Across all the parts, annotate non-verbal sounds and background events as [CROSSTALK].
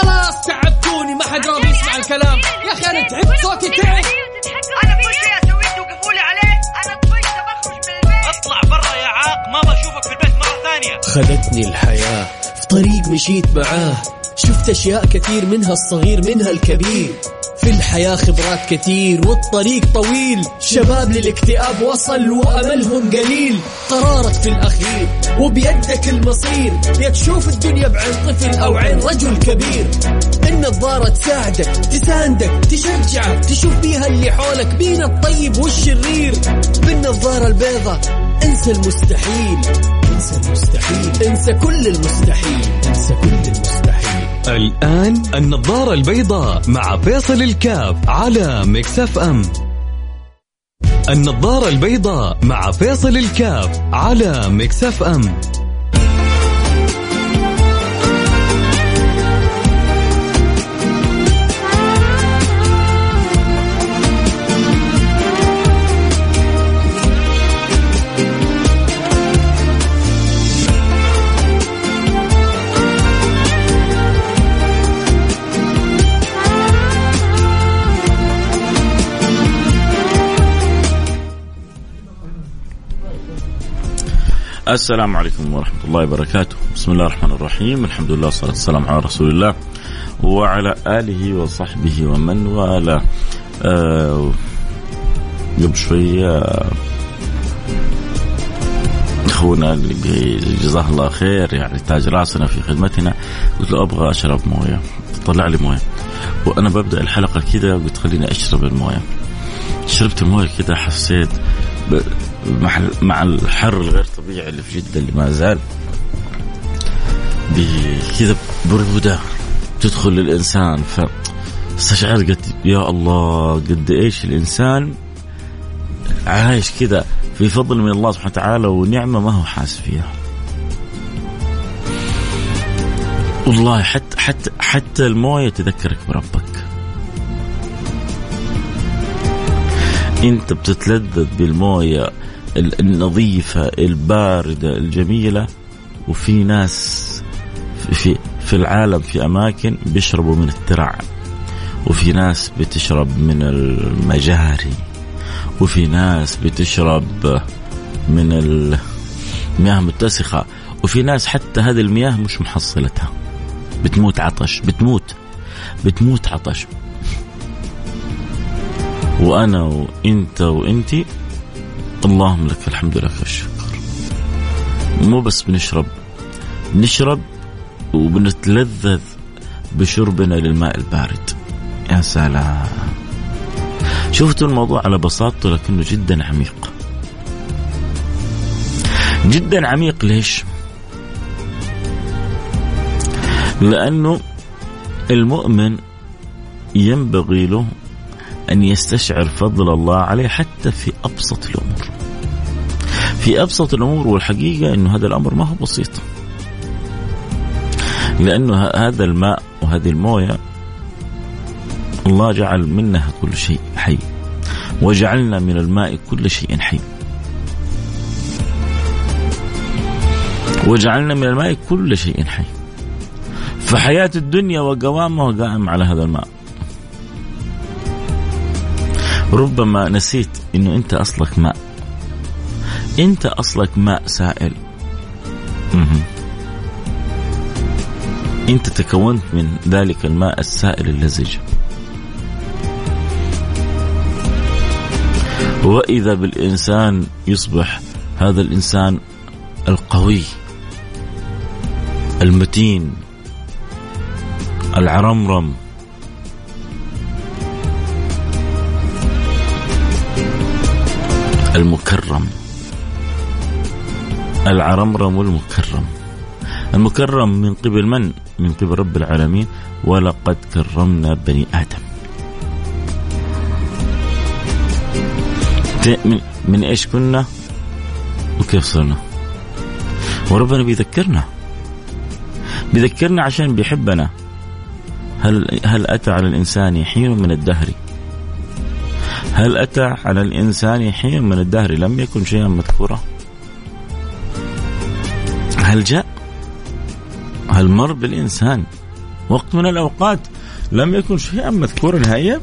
خلاص تعبتوني ما حد راضي يسمع الكلام. يا أخي أنا تعبت صوتي تعب أنا كل شيء اسويه توقفوا لي عليه. أنا طفشت بخرج من البيت. اطلع برا يا عاق ما بشوفك في البيت مرة ثانية. خذتني الحياة في طريق مشيت معاه. شفت أشياء كثير منها الصغير منها الكبير. في الحياة خبرات كثير والطريق طويل. شباب للاكتئاب وصل وأملهم قليل. قرارك في الأخير وبيدك المصير. يا تشوف الدنيا بعين طفل أو عين رجل كبير. النظارة تساعدك تساندك تشجعك تشوف بيها اللي حولك مين الطيب والشرير. بالنظارة البيضة انسى المستحيل. انسى المستحيل. انسى كل المستحيل. انسى كل المستحيل. الآن النظارة البيضاء مع فيصل الكاف على مكسف أم. النظارة البيضاء مع فيصل الكاف على مكسف أم. السلام عليكم ورحمة الله وبركاته. بسم الله الرحمن الرحيم. الحمد لله والصلاة والسلام على رسول الله وعلى آله وصحبه ومن والاه. آه قبل شوية أخونا اللي جزاه الله خير يعني تاج راسنا في خدمتنا قلت له أبغى أشرب موية. طلع لي موية. وأنا ببدأ الحلقة كذا قلت خليني أشرب الموية. شربت المويه كذا حسيت مع مع الحر الغير طبيعي اللي في جدة اللي ما زال كذا برودة تدخل للإنسان ف استشعرت قد يا الله قد إيش الإنسان عايش كذا في فضل من الله سبحانه وتعالى ونعمة ما هو حاس فيها. والله حتى حتى حتى الموية تذكرك بربك. انت بتتلذذ بالموية ال- النظيفة الباردة الجميلة وفي ناس في في العالم في أماكن بيشربوا من الترع وفي ناس بتشرب من المجاري وفي ناس بتشرب من المياه المتسخة وفي ناس حتى هذه المياه مش محصلتها. بتموت عطش بتموت بتموت عطش. وأنا وإنت وإنتي اللهم لك الحمد لك الشكر. مو بس بنشرب نشرب وبنتلذذ بشربنا للماء البارد. يا سلام. شفتوا الموضوع على بساطته لكنه جدا عميق. جدا عميق ليش؟ لأنه المؤمن ينبغي له أن يستشعر فضل الله عليه حتى في أبسط الأمور. في أبسط الأمور والحقيقة أنه هذا الأمر ما هو بسيط. لأنه هذا الماء وهذه الموية الله جعل منها كل شيء حي وجعلنا من الماء كل شيء حي. وجعلنا من الماء كل شيء حي. فحياة الدنيا وقوامها قائم على هذا الماء. ربما نسيت إنه أنت أصلك ماء. أنت أصلك ماء سائل. مهم. أنت تكونت من ذلك الماء السائل اللزج وإذا بالإنسان يصبح هذا الإنسان القوي المتين العرمرم المكرم. العرمرم والمكرم المكرم من قبل من؟ من قبل رب العالمين. ولقد كرمنا بني آدم. من, من إيش كنا؟ وكيف صرنا؟ وربنا بيذكرنا. بيذكرنا عشان بيحبنا. هل هل أتى على الإنسان حين من الدهر؟ هل أتى على الإنسان حين من الدهر لم يكن شيئا مذكورا؟ هل جاء؟ هل مر بالإنسان وقت من الأوقات لم يكن شيئا مذكورا نهائيا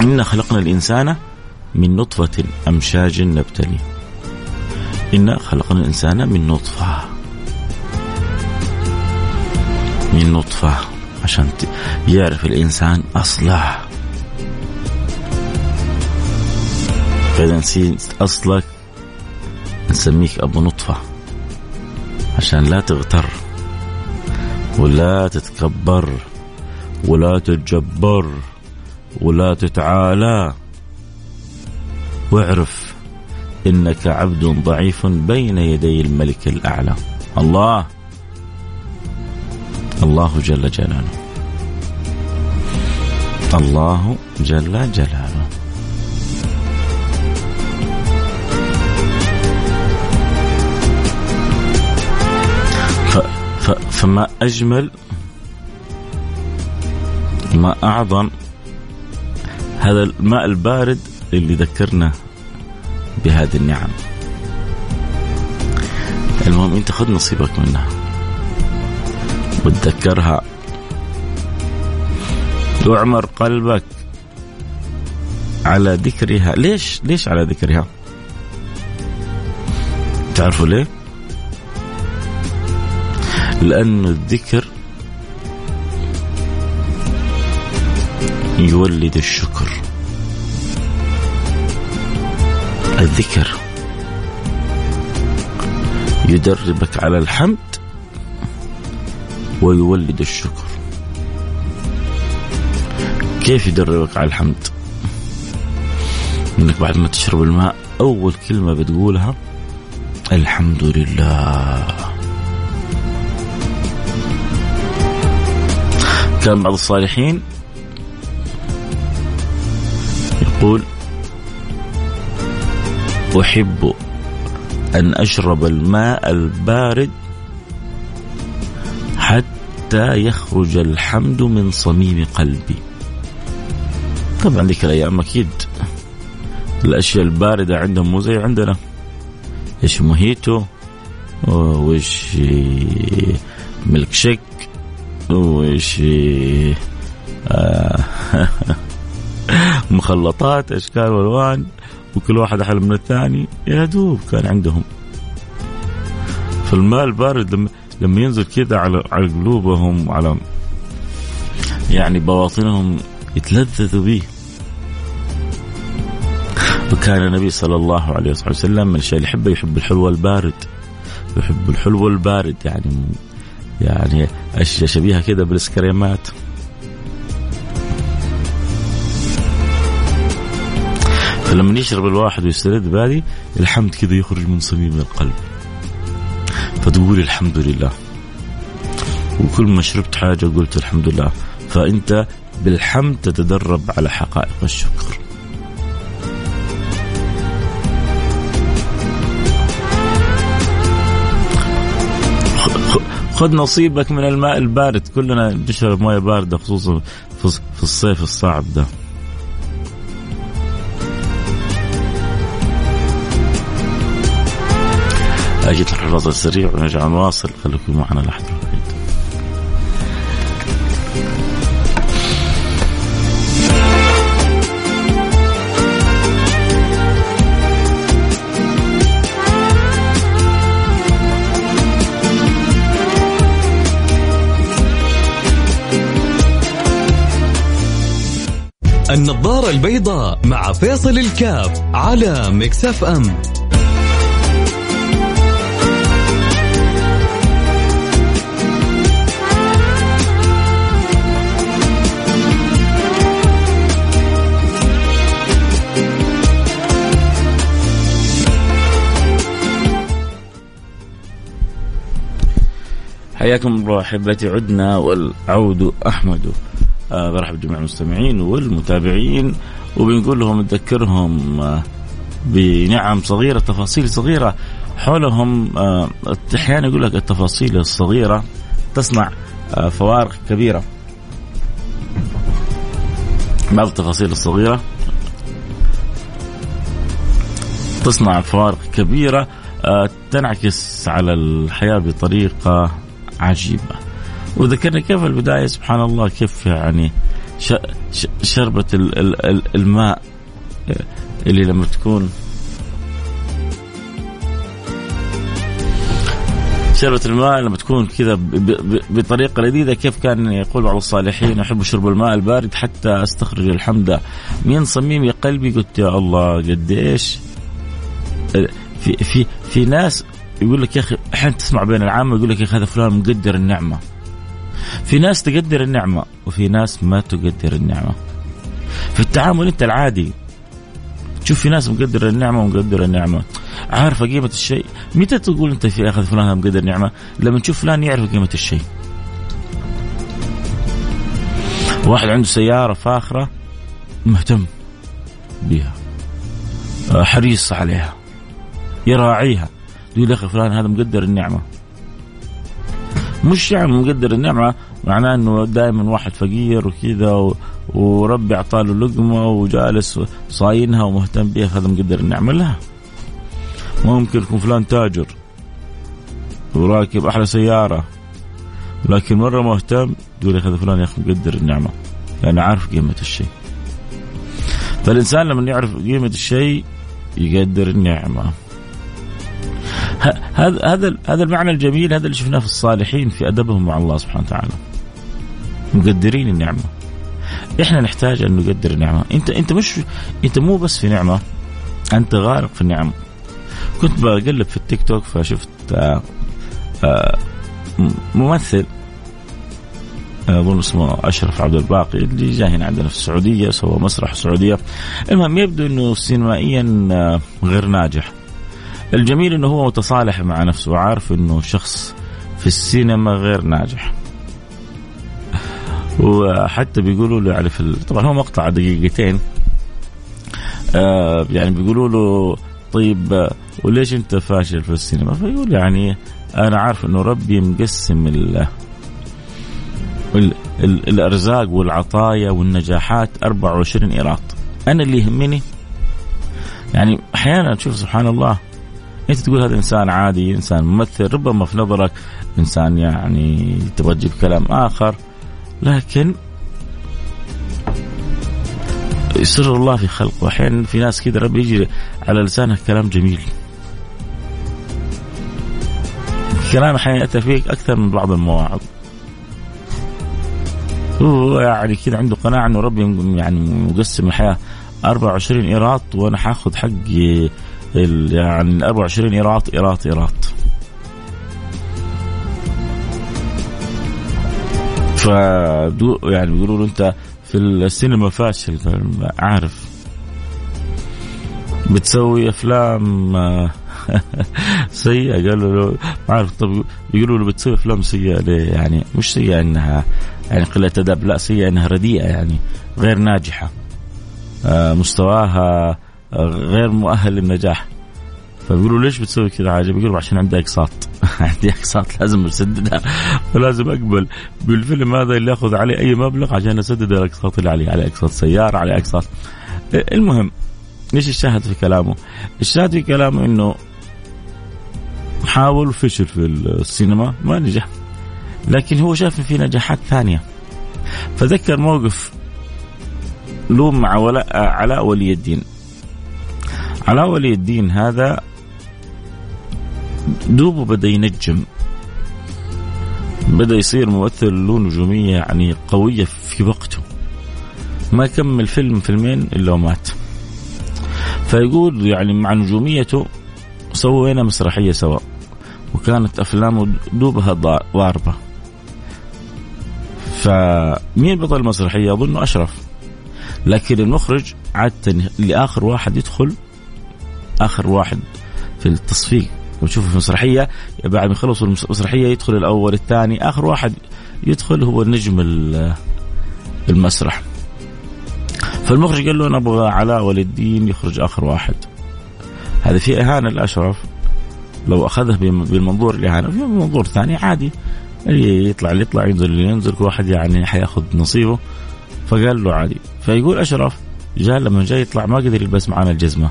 إنا خلقنا الإنسان من نطفة أمشاج نبتلي. إنا خلقنا الإنسان من نطفة. من نطفة. عشان يعرف الإنسان أصله. فإذا نسيت أصلك نسميك أبو نطفة. عشان لا تغتر ولا تتكبر ولا تتجبر ولا تتعالى. واعرف إنك عبد ضعيف بين يدي الملك الأعلى. الله. الله جل جلاله. الله جل جلاله. ف ف فما أجمل ما أعظم هذا الماء البارد اللي ذكرنا بهذه النعم. المهم أنت خذ نصيبك منها. وتذكرها يعمر قلبك على ذكرها. ليش؟ ليش على ذكرها؟ تعرفوا ليه؟ لأن الذكر يولد الشكر. الذكر يدربك على الحمد ويولد الشكر. كيف يدربك على الحمد. انك بعد ما تشرب الماء أول كلمة بتقولها الحمد لله. كان بعض الصالحين يقول أحب أن أشرب الماء البارد حتى يخرج الحمد من صميم قلبي. طبعا ذيك الأيام أكيد. الأشياء الباردة عندهم مو زي عندنا. إيش موهيتو وإيش ميلك شيك وإيش آه [LAUGHS] مخلطات اشكال والوان وكل واحد أحلى من الثاني. يا دوب كان عندهم. فالماء البارد لما لما ينزل كذا على على قلوبهم وعلى يعني بواطنهم يتلذذوا به وكان النبي صلى الله عليه وسلم من الشيء اللي يحبه يحب الحلو البارد يحب الحلو البارد يعني يعني أشياء شبيهة كذا بالسكريمات فلما يشرب الواحد ويسترد بهذه الحمد كذا يخرج من صميم القلب. فتقول الحمد لله. وكل ما شربت حاجة قلت الحمد لله. فأنت بالحمد تتدرب على حقائق الشكر. خذ نصيبك من الماء البارد. كلنا نشرب مويه باردة خصوصا في الصيف الصعب ده. أجي الفاصل السريع ونرجع نواصل خليكم معنا لحظة. النظارة البيضاء مع فيصل الكاف على مكسف أم حياكم الله أحبتي عدنا والعود أحمد. آه برحب بجميع المستمعين والمتابعين وبنقول لهم نذكرهم آه بنعم صغيرة تفاصيل صغيرة. حولهم آه أحيانا يقول لك التفاصيل الصغيرة تصنع آه فوارق كبيرة. بعض التفاصيل الصغيرة تصنع فوارق كبيرة آه، تنعكس على الحياة بطريقة عجيبة. وذكرنا كيف البداية سبحان الله كيف يعني شربة ال- ال- ال- الماء آه، اللي لما تكون شربة الماء لما تكون كذا بطريقة لذيذة كيف كان يقول بعض الصالحين أحب شرب الماء البارد حتى أستخرج الحمد من صميم قلبي قلت يا الله قديش في في في ناس يقول لك يا أخي أحيانا تسمع بين العامة يقول لك يا أخي هذا فلان مقدر النعمة. في ناس تقدر النعمة وفي ناس ما تقدر النعمة. في التعامل أنت العادي تشوف في ناس مقدر النعمة ومقدر النعمة. عارفه قيمة الشيء؟ متى تقول أنت في أخذ فلان مقدر النعمه لما تشوف فلان يعرف قيمة الشيء. واحد عنده سيارة فاخرة مهتم بها حريص عليها يراعيها. يقول يا أخي فلان هذا مقدر النعمة. مش يعني مقدر النعمة معناه إنه دائما واحد فقير وكذا. وربي أعطاه له لقمة وجالس صاينها ومهتم بها هذا مقدر النعمة لا ممكن يكون فلان تاجر وراكب أحلى سيارة لكن مرة مهتم تقول يا أخي فلان يا أخي مقدر النعمة لأنه عارف قيمة الشيء فالإنسان لما يعرف قيمة الشيء يقدر النعمة هذا هذا هذا المعنى الجميل هذا اللي شفناه في الصالحين في أدبهم مع الله سبحانه وتعالى. مقدرين النعمة. إحنا نحتاج أن نقدر النعمة. انت أنت مش أنت مو بس في نعمة أنت غارق في النعم. كنت بقلب في التيك توك فشفت آه، آه، م- ممثل آه، أظن اسمه أشرف عبد الباقي اللي جاي هنا عندنا في السعودية سوى مسرح السعودية. المهم يبدو إنه سينمائيا آه، غير ناجح. الجميل إنه هو متصالح مع نفسه وعارف إنه شخص في السينما غير ناجح. وحتى بيقولوا له يعني في ال- طبعا هو مقطع دقيقتين. آه يعني بيقولوا له طيب وليش أنت فاشل في السينما؟ فيقول يعني أنا عارف إنه ربي مقسم ال ال ال الأرزاق والعطايا والنجاحات 24 إيراد. أنا اللي يهمني. يعني أحيانا تشوف سبحان الله أنت تقول هذا إنسان عادي إنسان ممثل ربما في نظرك إنسان يعني تبغى تجيب كلام آخر لكن سر الله في خلقه. أحيانا في ناس كذا ربي يجي على لسانها كلام جميل. كلام أحيانا ياتي فيك أكثر من بعض المواعظ. هو يعني كذا عنده قناعة إنه ربي يعني مقسم الحياة 24 إيراد وأنا حاخذ حقي يعني 24 ايراد ايراد ايراد ف يعني بيقولوا له أنت في السينما فاشل عارف. بتسوي أفلام آه، [LAUGHS] سيئة قالوا له ما عارف. طب يقولوا له بتسوي أفلام سيئة ليه؟ يعني مش سيئة إنها يعني قلة أدب لا سيئة إنها رديئة يعني غير ناجحة. آه، مستواها غير مؤهل للنجاح. فبيقولوا ليش بتسوي كذا حاجة؟ بيقولوا عشان عندي أقساط. [LAUGHS] عندي أقساط لازم أسددها. فلازم أقبل. بالفيلم هذا اللي اخذ عليه أي مبلغ عشان أسدد الأقساط اللي عليه. على أقساط سيارة على أقساط. المهم إيش الشاهد في كلامه؟ الشاهد في كلامه إنه حاول وفشل في السينما ما نجح. لكن هو شاف في نجاحات ثانية. فذكر موقف له مع ولاء علاء ولي الدين. علاء ولي الدين هذا دوبه بدا ينجم. بدا يصير ممثل له نجومية يعني قوية في وقته. ما كمل فيلم فيلمين إلا ومات. فيقول يعني مع نجوميته سوينا مسرحية سوا. وكانت أفلامه دوبها ضا- ضاربة. فمين بطل المسرحية؟ أظنه أشرف. لكن المخرج عادة اللي اخر واحد يدخل آخر واحد في التصفيق. وتشوف في المسرحية بعد ما يخلصوا المسرحية يدخل الأول الثاني آخر واحد يدخل هو نجم ال- المسرح. فالمخرج قال له أنا أبغى علاء ولي الدين يخرج آخر واحد. هذا في إهانة لأشرف. لو اخذها بم- بالمنظور الاهانه في منظور ثاني عادي. اللي يطلع اللي يطلع ينزل اللي ينزل كل واحد يعني حيأخذ نصيبه. فقال له عادي. فيقول أشرف جاء لما جاي يطلع ما قدر يلبس معانا الجزمة.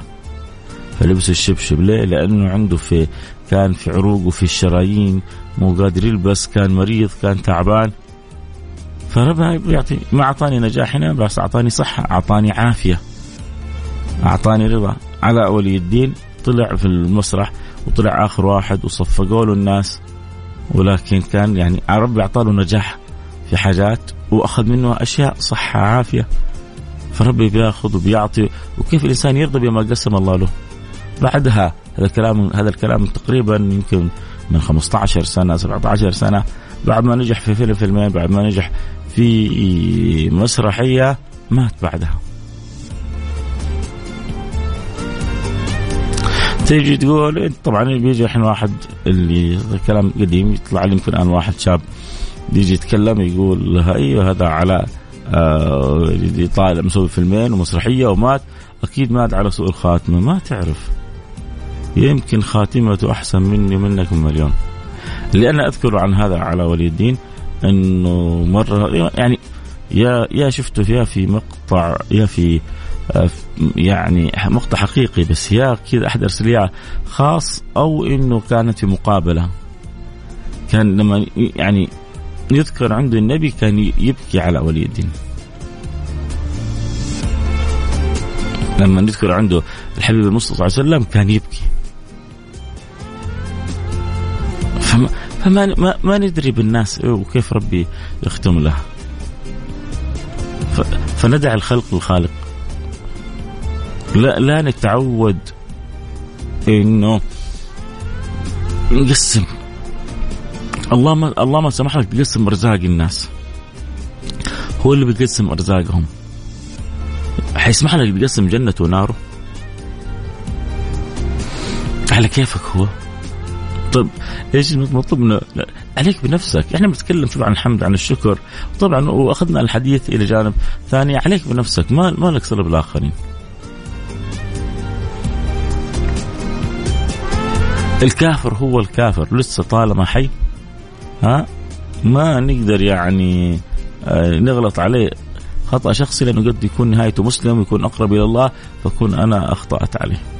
فلبس الشبشب ليه؟ لأنه عنده في كان في عروقه في الشرايين مو قادر يلبس كان مريض كان تعبان. فربنا بيعطي ما أعطاني نجاح هنا بس أعطاني صحة أعطاني عافية. أعطاني رضا. علاء ولي الدين طلع في المسرح وطلع آخر واحد وصفقوا له الناس. ولكن كان يعني ربي اعطاه نجاح في حاجات وأخذ منه أشياء صحة عافية. فربي بياخذ وبيعطي. وكيف الإنسان يرضى بما قسم الله له؟ بعدها هذا الكلام هذا الكلام تقريبا يمكن من 15 سنة 17 سنة. بعد ما نجح في فيلم فيلمين بعد ما نجح في مسرحية مات بعدها. تيجي تقول طبعا بيجي الحين واحد اللي كلام قديم يطلع لي يمكن أنا واحد شاب يجي يتكلم يقول أيوه هذا على آه طالع مسوي فيلمين ومسرحية ومات. أكيد مات على سوء الخاتمة ما تعرف. يمكن خاتمته أحسن مني ومنك من مليون اللي أنا أذكر عن هذا على ولي الدين أنه مرة يعني يا يا شفته يا في مقطع يا في آه، يعني مقطع حقيقي بس يا كذا احد ارسل خاص أو إنه كانت في مقابلة. كان لما يعني يذكر عنده النبي كان يبكي على ولي الدين. لما نذكر عنده الحبيب المصطفى صلى الله عليه وسلم كان يبكي. فما, ما, ما ندري بالناس وكيف ربي يختم لها. فندع الخلق للخالق لا لا نتعود إنه نقسم. الله ما الله ما سمح لك تقسم أرزاق الناس. هو اللي بيقسم أرزاقهم. حيسمح لك تقسم جنته وناره على كيفك هو؟ طيب إيش المطلوب عليك بنفسك. إحنا بنتكلم شوف عن الحمد عن الشكر. طبعا وأخذنا الحديث إلى جانب ثاني. عليك بنفسك. ما ما لك صله بالآخرين. الكافر هو الكافر. لسه طالما حي. ها؟ ما نقدر يعني آه، نغلط عليه. خطأ شخصي لأنه قد يكون نهايته مسلم ويكون أقرب إلى الله فكون أنا أخطأت عليه.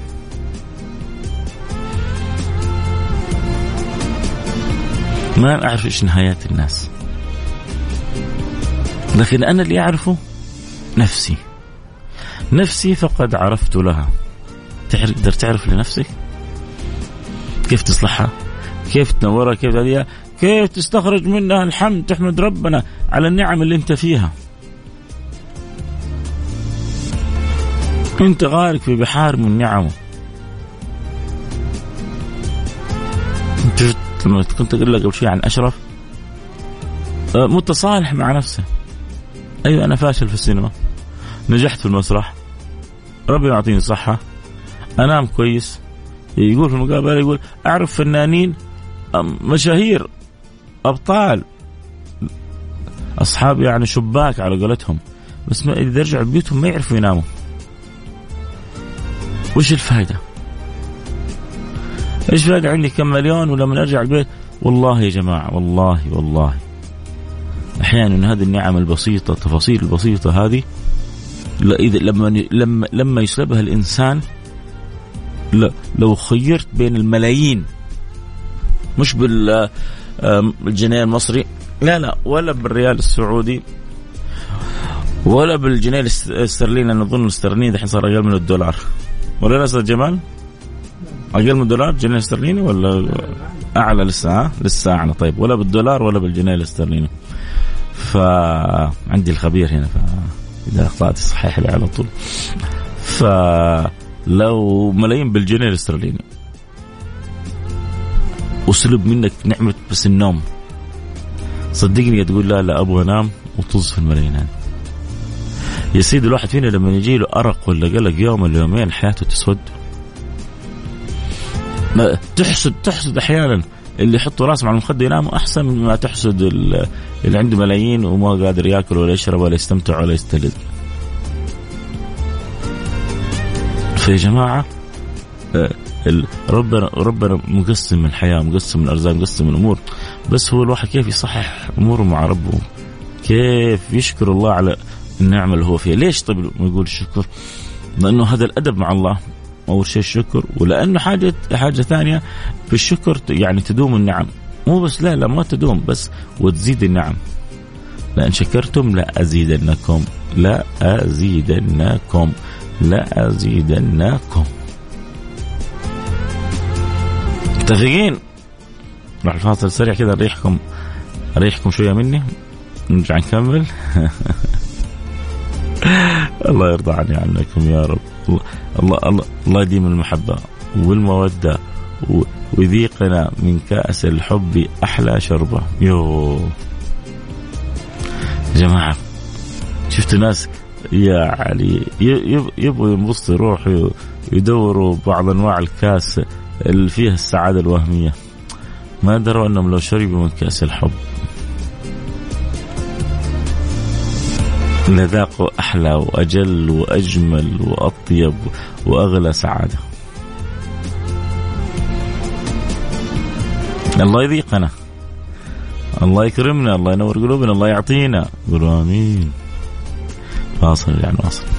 ما أعرف إيش نهايات الناس. لكن أنا اللي أعرفه نفسي. نفسي فقد عرفت لها. تقدر تعرف لنفسك؟ كيف تصلحها؟ كيف تنورها؟ كيف هذه؟ كيف تستخرج منها الحمد؟ تحمد ربنا على النعم اللي أنت فيها. أنت غارق في بحار من نعمه. لما كنت أقول لك قبل شوي عن أشرف. أه، متصالح مع نفسه. أيوه أنا فاشل في السينما. نجحت في المسرح. ربي يعطيني صحة. أنام كويس. يقول في المقابلة يقول أعرف فنانين مشاهير أبطال. اصحاب يعني شباك على قولتهم. بس ما إذا رجعوا بيوتهم ما يعرفوا يناموا. وش الفائده؟ إيش فائده عندي كم مليون ولما أرجع البيت؟ والله يا جماعة والله والله. أحيانا هذه النعم البسيطة التفاصيل البسيطة هذه إذا لما لما لما يسلبها الإنسان لو خيرت بين الملايين مش بالجنيه المصري لا لا ولا بالريال السعودي ولا بالجنيه الاسترليني أنا أظن الاسترليني الحين صار أقل من الدولار. ولا لا أستاذ جمال؟ أقل من الدولار جنيه استرليني ولا أعلى لسه ها؟ لسه أعلى طيب. ولا بالدولار ولا بالجنيه الاسترليني. فعندي الخبير هنا فاذا اخطات صحيح لي على طول. فلو ملايين بالجنيه الاسترليني. وسلب منك نعمة بس النوم. صدقني تقول لا لا أبغى انام وطز في الملايين يا سيدي الواحد فينا لما يجي له أرق ولا قلق يوم ولا يومين حياته تسود. تحسد تحسد أحيانا اللي يحطوا راسهم على المخدة يناموا أحسن ما تحسد اللي عنده ملايين وما قادر ياكل ولا يشرب ولا يستمتع ولا يستلذ. فيا جماعة آه، ربنا ربنا مقسم الحياة مقسم الأرزاق مقسم الأمور. بس هو الواحد كيف يصحح أموره مع ربه؟ كيف يشكر الله على النعمة اللي هو فيها؟ ليش طيب يقول الشكر؟ لأنه هذا الأدب مع الله. أول شيء الشكر ولأنه حاجة حاجة ثانية بالشكر يعني تدوم النعم. مو بس لا لا ما تدوم بس وتزيد النعم. لأن شكرتم لا ازيدنكم لا ازيدنكم لا ازيدنكم متفقين؟ نروح الفاصل سريع كذا نريحكم أريحكم شوية مني. نرجع نكمل. [LAUGHS] [LAUGHS] الله يرضى عني عنكم يا رب. الله الله الله, يديم المحبة والمودة ويذيقنا من كأس الحب أحلى شربة. يو يا جماعة شفتوا ناس يعني ي- يب- يبغوا ينبسطوا يروحوا يدوروا بعض أنواع الكاس اللي فيها السعادة الوهمية. ما دروا أنهم لو شربوا من كأس الحب. لذاقوا أحلى وأجل وأجمل وأطيب وأغلى سعادة. الله يذيقنا. الله يكرمنا. الله ينور قلوبنا. الله يعطينا. قولوا آمين. فاصل يعني واصل.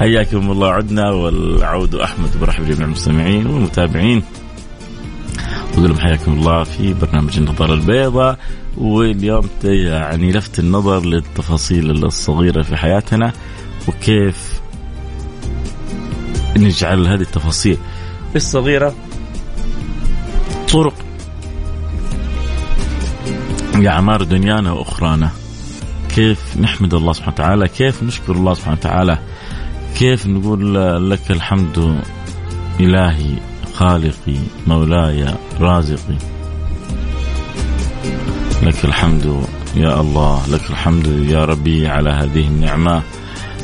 حياكم الله عدنا والعود أحمد برحب جميع المستمعين والمتابعين. بقول لهم حياكم الله في برنامج النظارة البيضاء واليوم يعني لفت النظر للتفاصيل الصغيرة في حياتنا وكيف نجعل هذه التفاصيل الصغيرة طرق لأعمار دنيانا وأخرانا. كيف نحمد الله سبحانه وتعالى كيف نشكر الله سبحانه وتعالى كيف نقول لك الحمد إلهي خالقي مولاي رازقي؟ لك الحمد يا الله لك الحمد يا ربي على هذه النعمة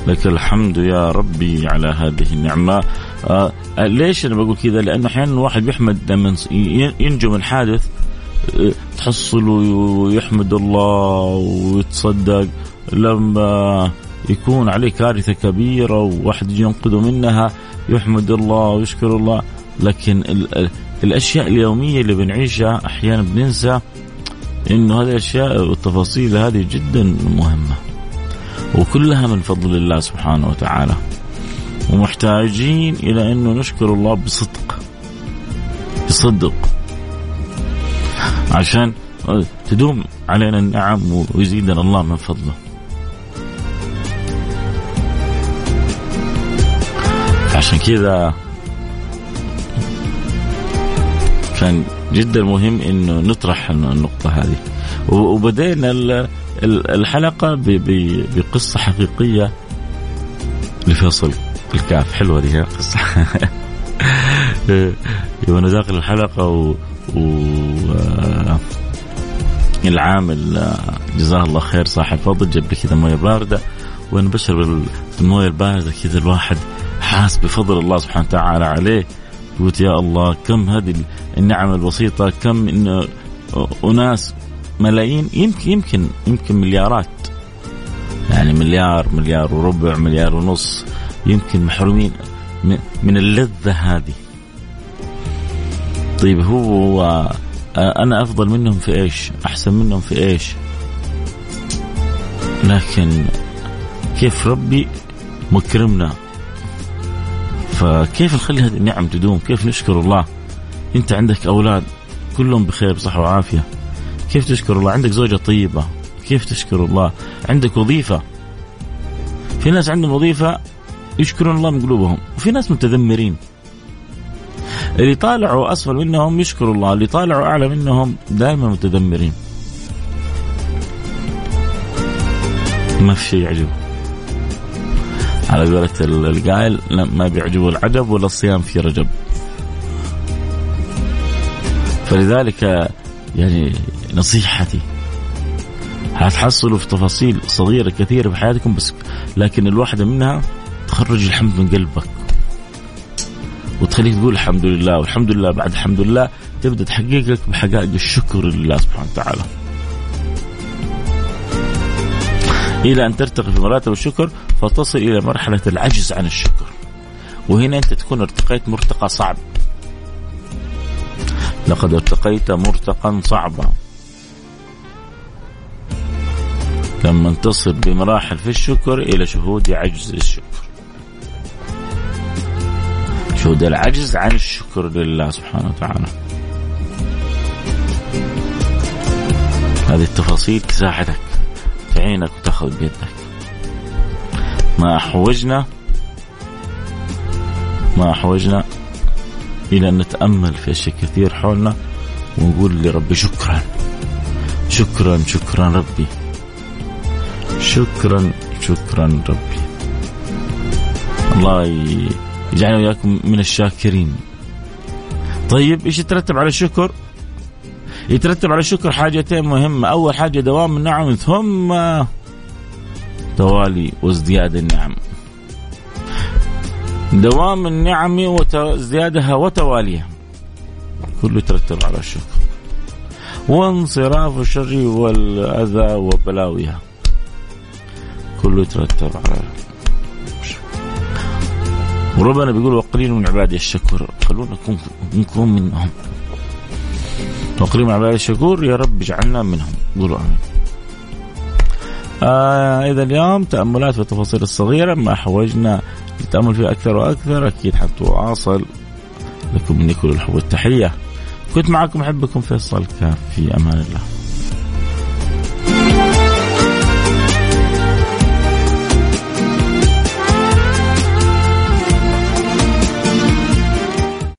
لك الحمد يا ربي على هذه النعمة. آه ليش أنا بقول كذا؟ لأنه أحيانا الواحد بيحمد لما ينجو من حادث آه، تحصل ويحمد الله ويتصدق لما يكون عليه كارثة كبيرة وواحد يجي ينقذه منها يحمد الله ويشكر الله. لكن ال- ال- الأشياء اليومية اللي بنعيشها أحيانا بننسى إنه هذه الأشياء والتفاصيل هذه جدا مهمة. وكلها من فضل الله سبحانه وتعالى. ومحتاجين إلى أنه نشكر الله بصدق. بصدق. عشان تدوم علينا النعم ويزيدنا الله من فضله. عشان كذا كان جدا مهم إنه نطرح النقطة هذه. وبدينا ال- ال- الحلقة بقصة حقيقية لفيصل الكاف حلوة دي قصة. [LAUGHS] وأنا داخل الحلقة و, و... العامل جزاه الله خير صاحب فضل جاب لي كذا موية باردة. وأنا بشرب الموية الباردة كذا الواحد حاس بفضل الله سبحانه وتعالى عليه قلت يا الله كم هذه النعم البسيطة كم إن أناس ملايين يمكن يمكن يمكن مليارات يعني مليار مليار وربع مليار ونص يمكن محرومين من اللذة هذه طيب هو أنا أفضل منهم في إيش؟ أحسن منهم في إيش؟ لكن كيف ربي مكرمنا فكيف نخلي هذه النعم تدوم؟ كيف نشكر الله؟ أنت عندك أولاد كلهم بخير بصحة وعافية كيف تشكر الله؟ عندك زوجة طيبة كيف تشكر الله؟ عندك وظيفة في ناس عندهم وظيفة يشكرون الله من قلوبهم وفي ناس متذمرين اللي طالعوا أسفل منهم يشكروا الله اللي طالعوا أعلى منهم دائما متذمرين ما في شيء يعجبه على قولة القائل ما بيعجبه العجب ولا الصيام في رجب فلذلك يعني نصيحتي هتحصلوا في تفاصيل صغيرة كثيرة في حياتكم بس لكن الواحدة منها تخرج الحمد من قلبك وتخليك تقول الحمد لله والحمد لله بعد الحمد لله تبدأ تحقق لك بحقائق الشكر لله سبحانه وتعالى. إلى أن ترتقي في مراتب الشكر فتصل إلى مرحلة العجز عن الشكر. وهنا أنت تكون ارتقيت مرتقى صعب. لقد ارتقيت مرتقا صعبا. لما تصل بمراحل في الشكر إلى شهود عجز الشكر. شهود العجز عن الشكر لله سبحانه وتعالى. هذه التفاصيل تساعدك تعينك وتاخذ بيدك ما أحوجنا ما أحوجنا إلى أن نتأمل في أشياء كثير حولنا ونقول لربي شكرا. شكرا شكرا ربي. شكرا شكرا ربي. الله يجعلنا وإياكم من الشاكرين. طيب إيش يترتب على الشكر؟ يترتب على الشكر حاجتين مهمة. أول حاجة دوام النعم ثم توالي وازدياد النعم. دوام النعم وازديادها وتواليها. كله يترتب على الشكر. وانصراف الشر والأذى وبلاويها. كله يترتب على الشكر. وربنا بيقول وقليل من عبادي الشكر خلونا نكون منهم. وقريب عباد الشكور يا رب اجعلنا منهم. قولوا آمين. آه إذا اليوم تأملات والتفاصيل الصغيرة ما حوجنا للتامل فيها أكثر وأكثر أكيد حتواصل لكم مني كل الحب والتحية. كنت معكم أحبكم فيصل كاف في أمان الله.